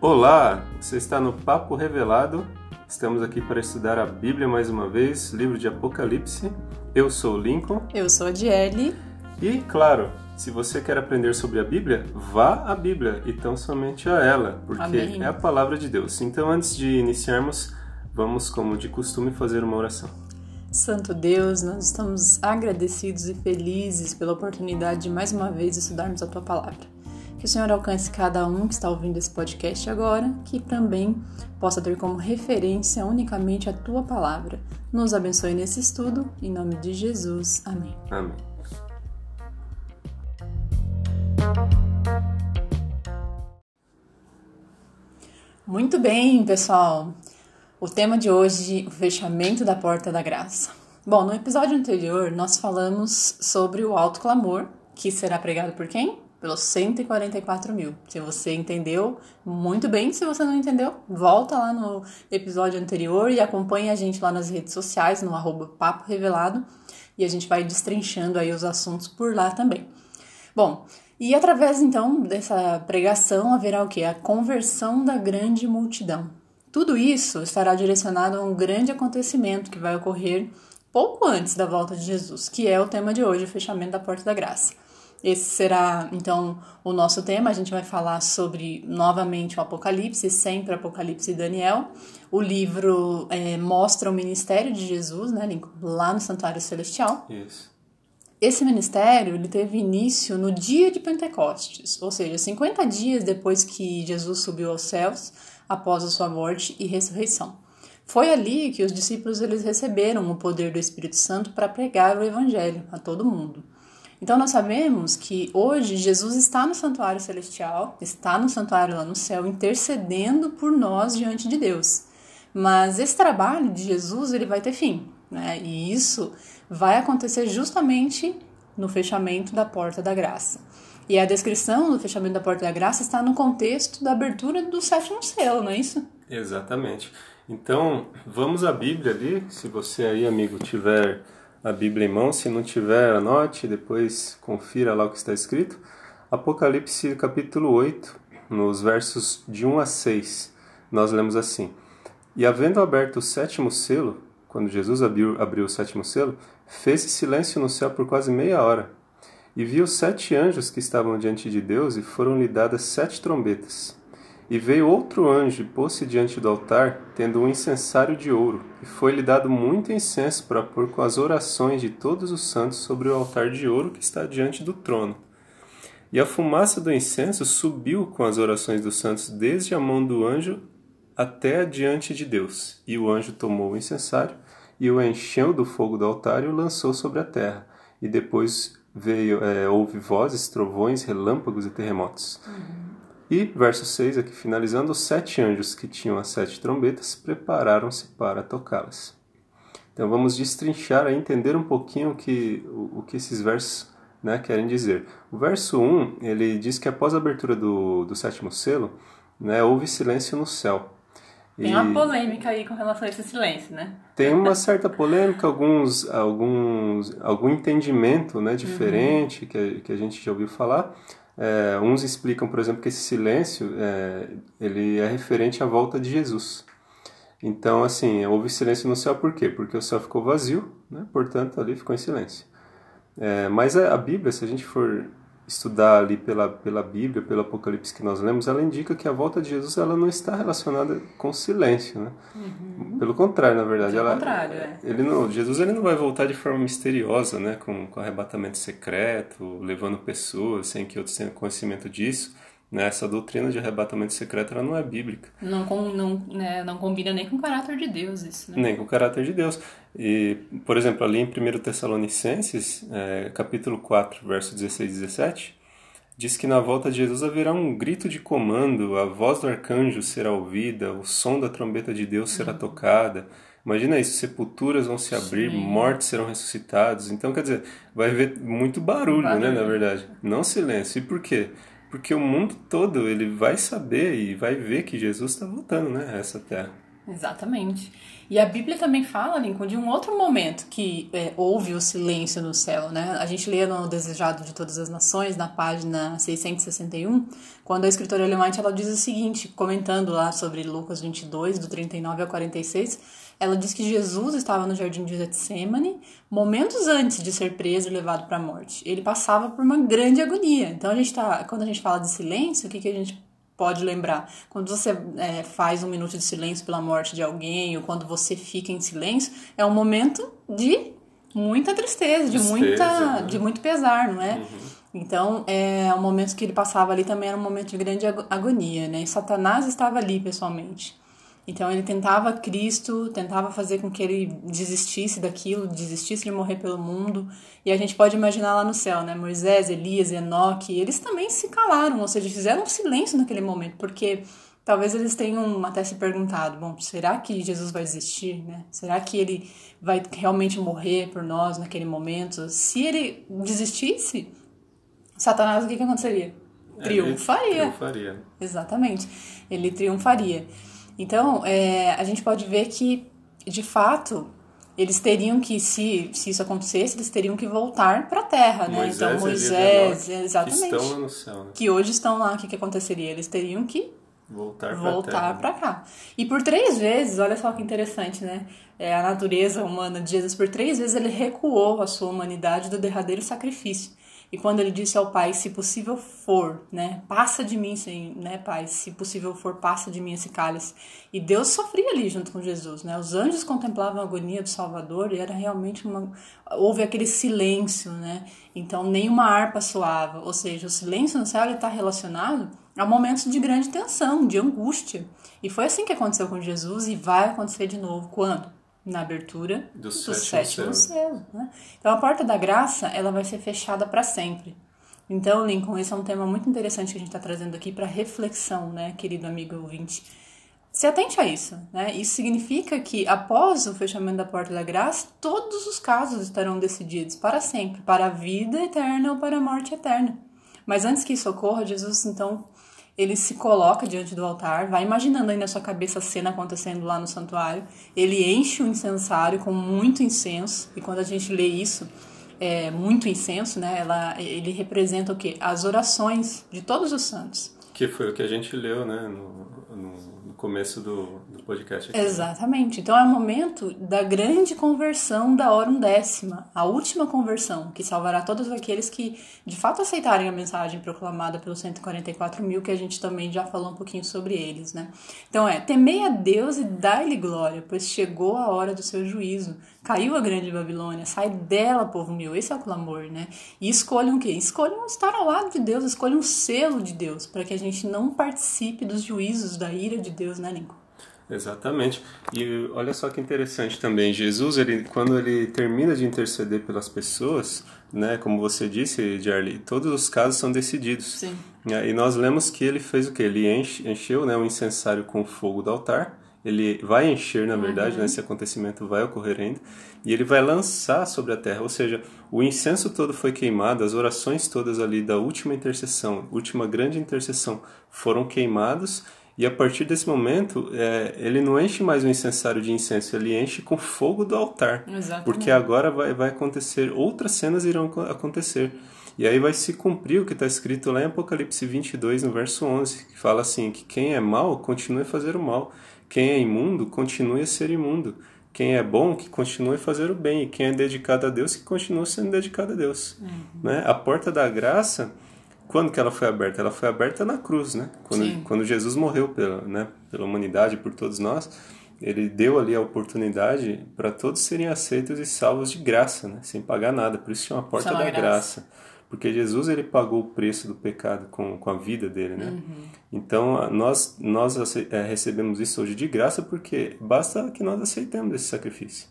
Olá, você está no Papo Revelado. Estamos aqui para estudar a Bíblia mais uma vez, livro de Apocalipse. Eu sou o Lincoln. Eu sou a Diele. E, claro, se você quer aprender sobre a Bíblia, vá à Bíblia e tão somente a ela, porque Amém. é a palavra de Deus. Então, antes de iniciarmos, vamos, como de costume, fazer uma oração. Santo Deus, nós estamos agradecidos e felizes pela oportunidade de mais uma vez estudarmos a tua palavra. Que o Senhor alcance cada um que está ouvindo esse podcast agora, que também possa ter como referência unicamente a tua palavra. Nos abençoe nesse estudo, em nome de Jesus. Amém. Amém. Muito bem, pessoal. O tema de hoje, o fechamento da porta da graça. Bom, no episódio anterior nós falamos sobre o alto clamor, que será pregado por quem? Pelos 144 mil. Se você entendeu, muito bem. Se você não entendeu, volta lá no episódio anterior e acompanha a gente lá nas redes sociais, no arroba Papo Revelado, e a gente vai destrinchando aí os assuntos por lá também. Bom, e através então dessa pregação haverá o que? A conversão da grande multidão. Tudo isso estará direcionado a um grande acontecimento que vai ocorrer pouco antes da volta de Jesus, que é o tema de hoje, o fechamento da porta da graça. Esse será então o nosso tema. A gente vai falar sobre novamente o Apocalipse, sempre Apocalipse e Daniel. O livro é, mostra o ministério de Jesus, né, Lincoln? Lá no Santuário Celestial. Isso. Esse ministério ele teve início no dia de Pentecostes, ou seja, 50 dias depois que Jesus subiu aos céus, após a sua morte e ressurreição. Foi ali que os discípulos eles receberam o poder do Espírito Santo para pregar o evangelho a todo mundo. Então nós sabemos que hoje Jesus está no santuário celestial, está no santuário lá no céu, intercedendo por nós diante de Deus. Mas esse trabalho de Jesus ele vai ter fim, né? E isso vai acontecer justamente no fechamento da porta da graça. E a descrição do fechamento da porta da graça está no contexto da abertura do sétimo selo, não é isso? Exatamente. Então, vamos à Bíblia ali. Se você aí, amigo, tiver a Bíblia em mão, se não tiver, anote, depois confira lá o que está escrito. Apocalipse capítulo 8, nos versos de 1 a 6, nós lemos assim: E havendo aberto o sétimo selo, quando Jesus abriu, abriu o sétimo selo, fez-se silêncio no céu por quase meia hora. E viu sete anjos que estavam diante de Deus, e foram-lhe dadas sete trombetas. E veio outro anjo e pôs-se diante do altar, tendo um incensário de ouro, e foi-lhe dado muito incenso para pôr com as orações de todos os santos sobre o altar de ouro que está diante do trono. E a fumaça do incenso subiu com as orações dos santos desde a mão do anjo até adiante de Deus. E o anjo tomou o incensário e o encheu do fogo do altar e o lançou sobre a terra. E depois veio, é, houve vozes, trovões, relâmpagos e terremotos. Uhum. E, verso 6, aqui finalizando, os sete anjos que tinham as sete trombetas prepararam-se para tocá-las. Então vamos destrinchar e entender um pouquinho que, o, o que esses versos né, querem dizer. O verso 1, ele diz que após a abertura do, do sétimo selo, né, houve silêncio no céu. Tem uma polêmica aí com relação a esse silêncio, né? Tem uma certa polêmica, alguns, alguns, algum entendimento né, diferente uhum. que, que a gente já ouviu falar. É, uns explicam, por exemplo, que esse silêncio é, ele é referente à volta de Jesus. Então, assim, houve silêncio no céu por quê? Porque o céu ficou vazio, né? portanto, ali ficou em silêncio. É, mas a, a Bíblia, se a gente for estudar ali pela, pela Bíblia, pelo Apocalipse que nós lemos, ela indica que a volta de Jesus ela não está relacionada com silêncio, né? Uhum. Pelo contrário, na verdade. Pelo ela, contrário, é. Ele não, Jesus ele não vai voltar de forma misteriosa, né? Com, com arrebatamento secreto, levando pessoas sem que outros tenham conhecimento disso. Né? Essa doutrina de arrebatamento secreto ela não é bíblica. Não, não, né, não combina nem com o caráter de Deus isso, né? Nem com o caráter de Deus. E, por exemplo, ali em 1 Tessalonicenses, é, capítulo 4, verso 16 e 17, diz que na volta de Jesus haverá um grito de comando, a voz do arcanjo será ouvida, o som da trombeta de Deus será Uhum. tocada. Imagina isso, sepulturas vão se abrir, Sim. mortos serão ressuscitados. Então, quer dizer, vai haver muito barulho, né, Barulho. na verdade. Não silêncio. E por quê? Porque o mundo todo ele vai saber e vai ver que Jesus está voltando, né, a essa terra. Exatamente. E a Bíblia também fala, Lincoln, de um outro momento que é, houve o silêncio no céu, né? A gente lê no Desejado de Todas as Nações, na página 661, quando a escritora alemã ela diz o seguinte, comentando lá sobre Lucas 22, do 39 ao 46, ela diz que Jesus estava no jardim de Getsemane momentos antes de ser preso e levado para a morte. Ele passava por uma grande agonia. Então a gente tá, quando a gente fala de silêncio, o que, que a gente pode lembrar. Quando você é, faz um minuto de silêncio pela morte de alguém, ou quando você fica em silêncio, é um momento de muita tristeza, de, muita, né? de muito pesar, não é? Uhum. Então, é, o momento que ele passava ali também era um momento de grande agonia, né? E Satanás estava ali pessoalmente. Então ele tentava Cristo, tentava fazer com que ele desistisse daquilo, desistisse de morrer pelo mundo. E a gente pode imaginar lá no céu, né? Moisés, Elias, Enoque, eles também se calaram, ou seja, fizeram um silêncio naquele momento, porque talvez eles tenham até se perguntado, bom, será que Jesus vai desistir, né? Será que ele vai realmente morrer por nós naquele momento? Se ele desistisse, Satanás, o que, que aconteceria? Triunfaria. Ele triunfaria. Exatamente. Ele triunfaria. Então, é, a gente pode ver que, de fato, eles teriam que, se, se isso acontecesse, eles teriam que voltar para a Terra, né? Moisés, então, Moisés, exatamente. Que estão lá no céu, né? Que hoje estão lá, o que, que aconteceria? Eles teriam que voltar para voltar para cá. E por três vezes, olha só que interessante, né? É, a natureza humana de Jesus, por três vezes ele recuou a sua humanidade do derradeiro sacrifício. E quando ele disse ao pai, se possível for, né, passa de mim, né, pai, se possível for, passa de mim esse cálice. E Deus sofria ali junto com Jesus, né? Os anjos contemplavam a agonia do Salvador e era realmente uma houve aquele silêncio, né? Então nenhuma harpa soava, ou seja, o silêncio no céu está relacionado a momentos de grande tensão, de angústia. E foi assim que aconteceu com Jesus e vai acontecer de novo quando na abertura do, do sétimo, sétimo selo. Né? Então a porta da graça ela vai ser fechada para sempre. Então, Lincoln, esse é um tema muito interessante que a gente está trazendo aqui para reflexão, né, querido amigo ouvinte. Se atente a isso, né? Isso significa que após o fechamento da porta da graça, todos os casos estarão decididos para sempre, para a vida eterna ou para a morte eterna. Mas antes que isso ocorra, Jesus então ele se coloca diante do altar, vai imaginando aí na sua cabeça a cena acontecendo lá no santuário. Ele enche o incensário com muito incenso, e quando a gente lê isso, é, muito incenso, né? Ela, ele representa o quê? As orações de todos os santos. Que foi o que a gente leu, né, no, no começo do, do podcast. Aqui, Exatamente. Então é o momento da grande conversão da hora undécima, a última conversão, que salvará todos aqueles que de fato aceitarem a mensagem proclamada pelos 144 mil, que a gente também já falou um pouquinho sobre eles, né? Então é, temei a Deus e dai-lhe glória, pois chegou a hora do seu juízo. Caiu a grande Babilônia, sai dela, povo meu. Esse é o clamor, né? E escolham o quê? Escolham estar ao lado de Deus, escolham o selo de Deus, para que a gente não participe dos juízos da ira de Deus, né, Lincoln? Exatamente. E olha só que interessante também, Jesus, ele, quando ele termina de interceder pelas pessoas, né, como você disse, Jarly, todos os casos são decididos. Sim. E nós lemos que ele fez o quê? Ele enche, encheu né, o incensário com fogo do altar, ele vai encher, na verdade, uhum. né, esse acontecimento vai ocorrer ainda, e ele vai lançar sobre a terra, ou seja, o incenso todo foi queimado, as orações todas ali da última intercessão, última grande intercessão, foram queimados, e a partir desse momento, é, ele não enche mais o incensário de incenso, ele enche com fogo do altar. Exatamente. Porque agora vai, vai acontecer, outras cenas irão acontecer. E aí vai se cumprir o que está escrito lá em Apocalipse 22, no verso 11, que fala assim, que quem é mal, continue a fazer o mal. Quem é imundo, continue a ser imundo. Quem é bom, que continue a fazer o bem. E quem é dedicado a Deus, que continue sendo dedicado a Deus. Uhum. Né? A porta da graça, quando que ela foi aberta? Ela foi aberta na cruz, né? Quando, quando Jesus morreu pela, né, pela humanidade, por todos nós, ele deu ali a oportunidade para todos serem aceitos e salvos de graça, né? Sem pagar nada. Por isso chama a porta da graça. graça porque Jesus ele pagou o preço do pecado com, com a vida dele, né? Uhum. Então nós nós é, recebemos isso hoje de graça porque basta que nós aceitemos esse sacrifício.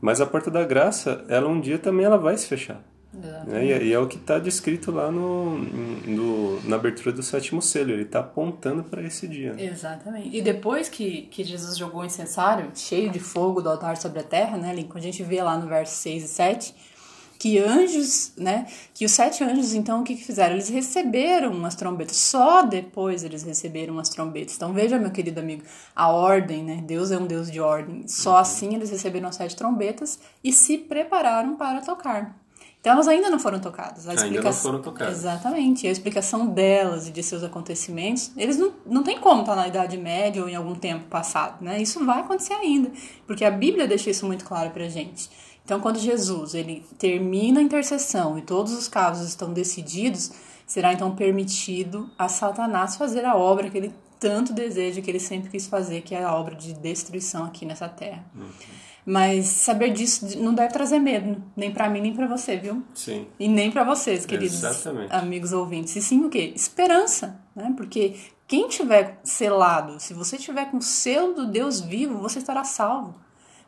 Mas a porta da graça, ela um dia também ela vai se fechar. Né? E, é, e, é o que está descrito lá no, no, na abertura do sétimo selo. Ele está apontando para esse dia. Né? Exatamente. E depois que, que Jesus jogou o incensário cheio de fogo do altar sobre a terra, né, Lincoln? A gente vê lá no verso 6 e 7 que anjos, né? Que os sete anjos, então, o que, que fizeram? Eles receberam as trombetas. Só depois eles receberam as trombetas. Então, veja, meu querido amigo, a ordem, né? Deus é um Deus de ordem. Só uhum. assim eles receberam as sete trombetas e se prepararam para tocar. Então elas ainda não foram tocadas. A ainda não foram tocadas. Exatamente. E a explicação delas e de seus acontecimentos, eles não, não tem como estar na Idade Média ou em algum tempo passado, né? Isso vai acontecer ainda, porque a Bíblia deixa isso muito claro pra gente. Então quando Jesus, ele termina a intercessão e todos os casos estão decididos, será então permitido a Satanás fazer a obra que ele tanto deseja, que ele sempre quis fazer, que é a obra de destruição aqui nessa terra. Uhum. Mas saber disso não deve trazer medo, nem para mim nem para você, viu? Sim. E nem para vocês, queridos Exatamente. amigos ouvintes. E sim o quê? Esperança, né? Porque quem tiver selado, se você tiver com o selo do Deus vivo, você estará salvo.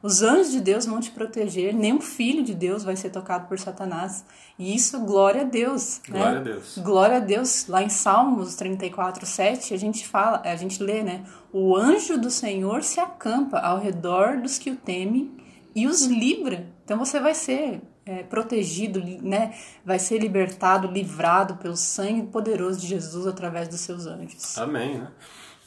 Os anjos de Deus vão te proteger, nenhum filho de Deus vai ser tocado por Satanás. E isso, glória a Deus. Né? Glória a Deus. Glória a Deus. Lá em Salmos 34, 7, a gente fala, a gente lê, né? O anjo do Senhor se acampa ao redor dos que o temem e os livra. Então você vai ser é, protegido, né? Vai ser libertado, livrado pelo sangue poderoso de Jesus através dos seus anjos. Amém, né?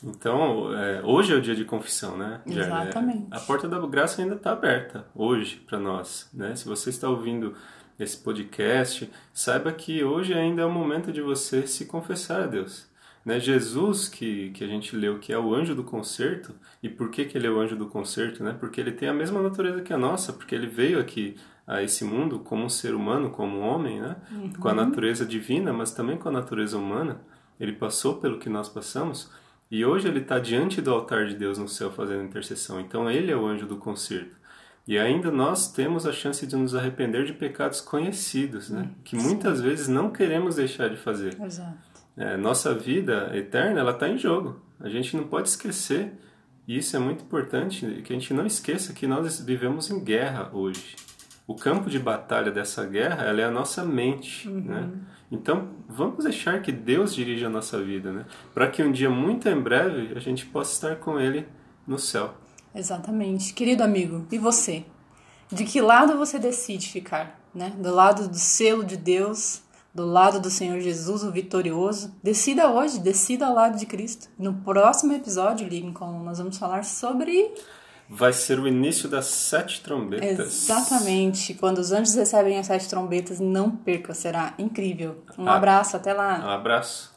Então, é, hoje é o dia de confissão, né? Né? Exatamente. a porta da graça ainda está aberta hoje para nós, né? Se você está ouvindo esse podcast, saiba que hoje ainda é o momento de você se confessar a Deus. Né? Jesus, que, que a gente leu que é o anjo do concerto, e por que, que ele é o anjo do concerto? Né? Porque ele tem a mesma natureza que a nossa, porque ele veio aqui a esse mundo como um ser humano, como um homem, né? Uhum. com a natureza divina, mas também com a natureza humana. Ele passou pelo que nós passamos e hoje ele está diante do altar de Deus no céu fazendo intercessão. Então ele é o anjo do concerto. E ainda nós temos a chance de nos arrepender de pecados conhecidos, né? Que muitas vezes não queremos deixar de fazer. Exato. É, nossa vida eterna ela está em jogo. A gente não pode esquecer. E isso é muito importante que a gente não esqueça que nós vivemos em guerra hoje. O campo de batalha dessa guerra ela é a nossa mente, uhum. né? Então, vamos deixar que Deus dirija a nossa vida, né? Para que um dia muito em breve a gente possa estar com Ele no céu. Exatamente. Querido amigo, e você? De que lado você decide ficar? Né? Do lado do selo de Deus, do lado do Senhor Jesus, o vitorioso? Decida hoje, decida ao lado de Cristo. No próximo episódio, Lincoln, nós vamos falar sobre vai ser o início das sete trombetas. Exatamente. Quando os anjos recebem as sete trombetas, não perca, será incrível. Um ah, abraço, até lá. Um abraço.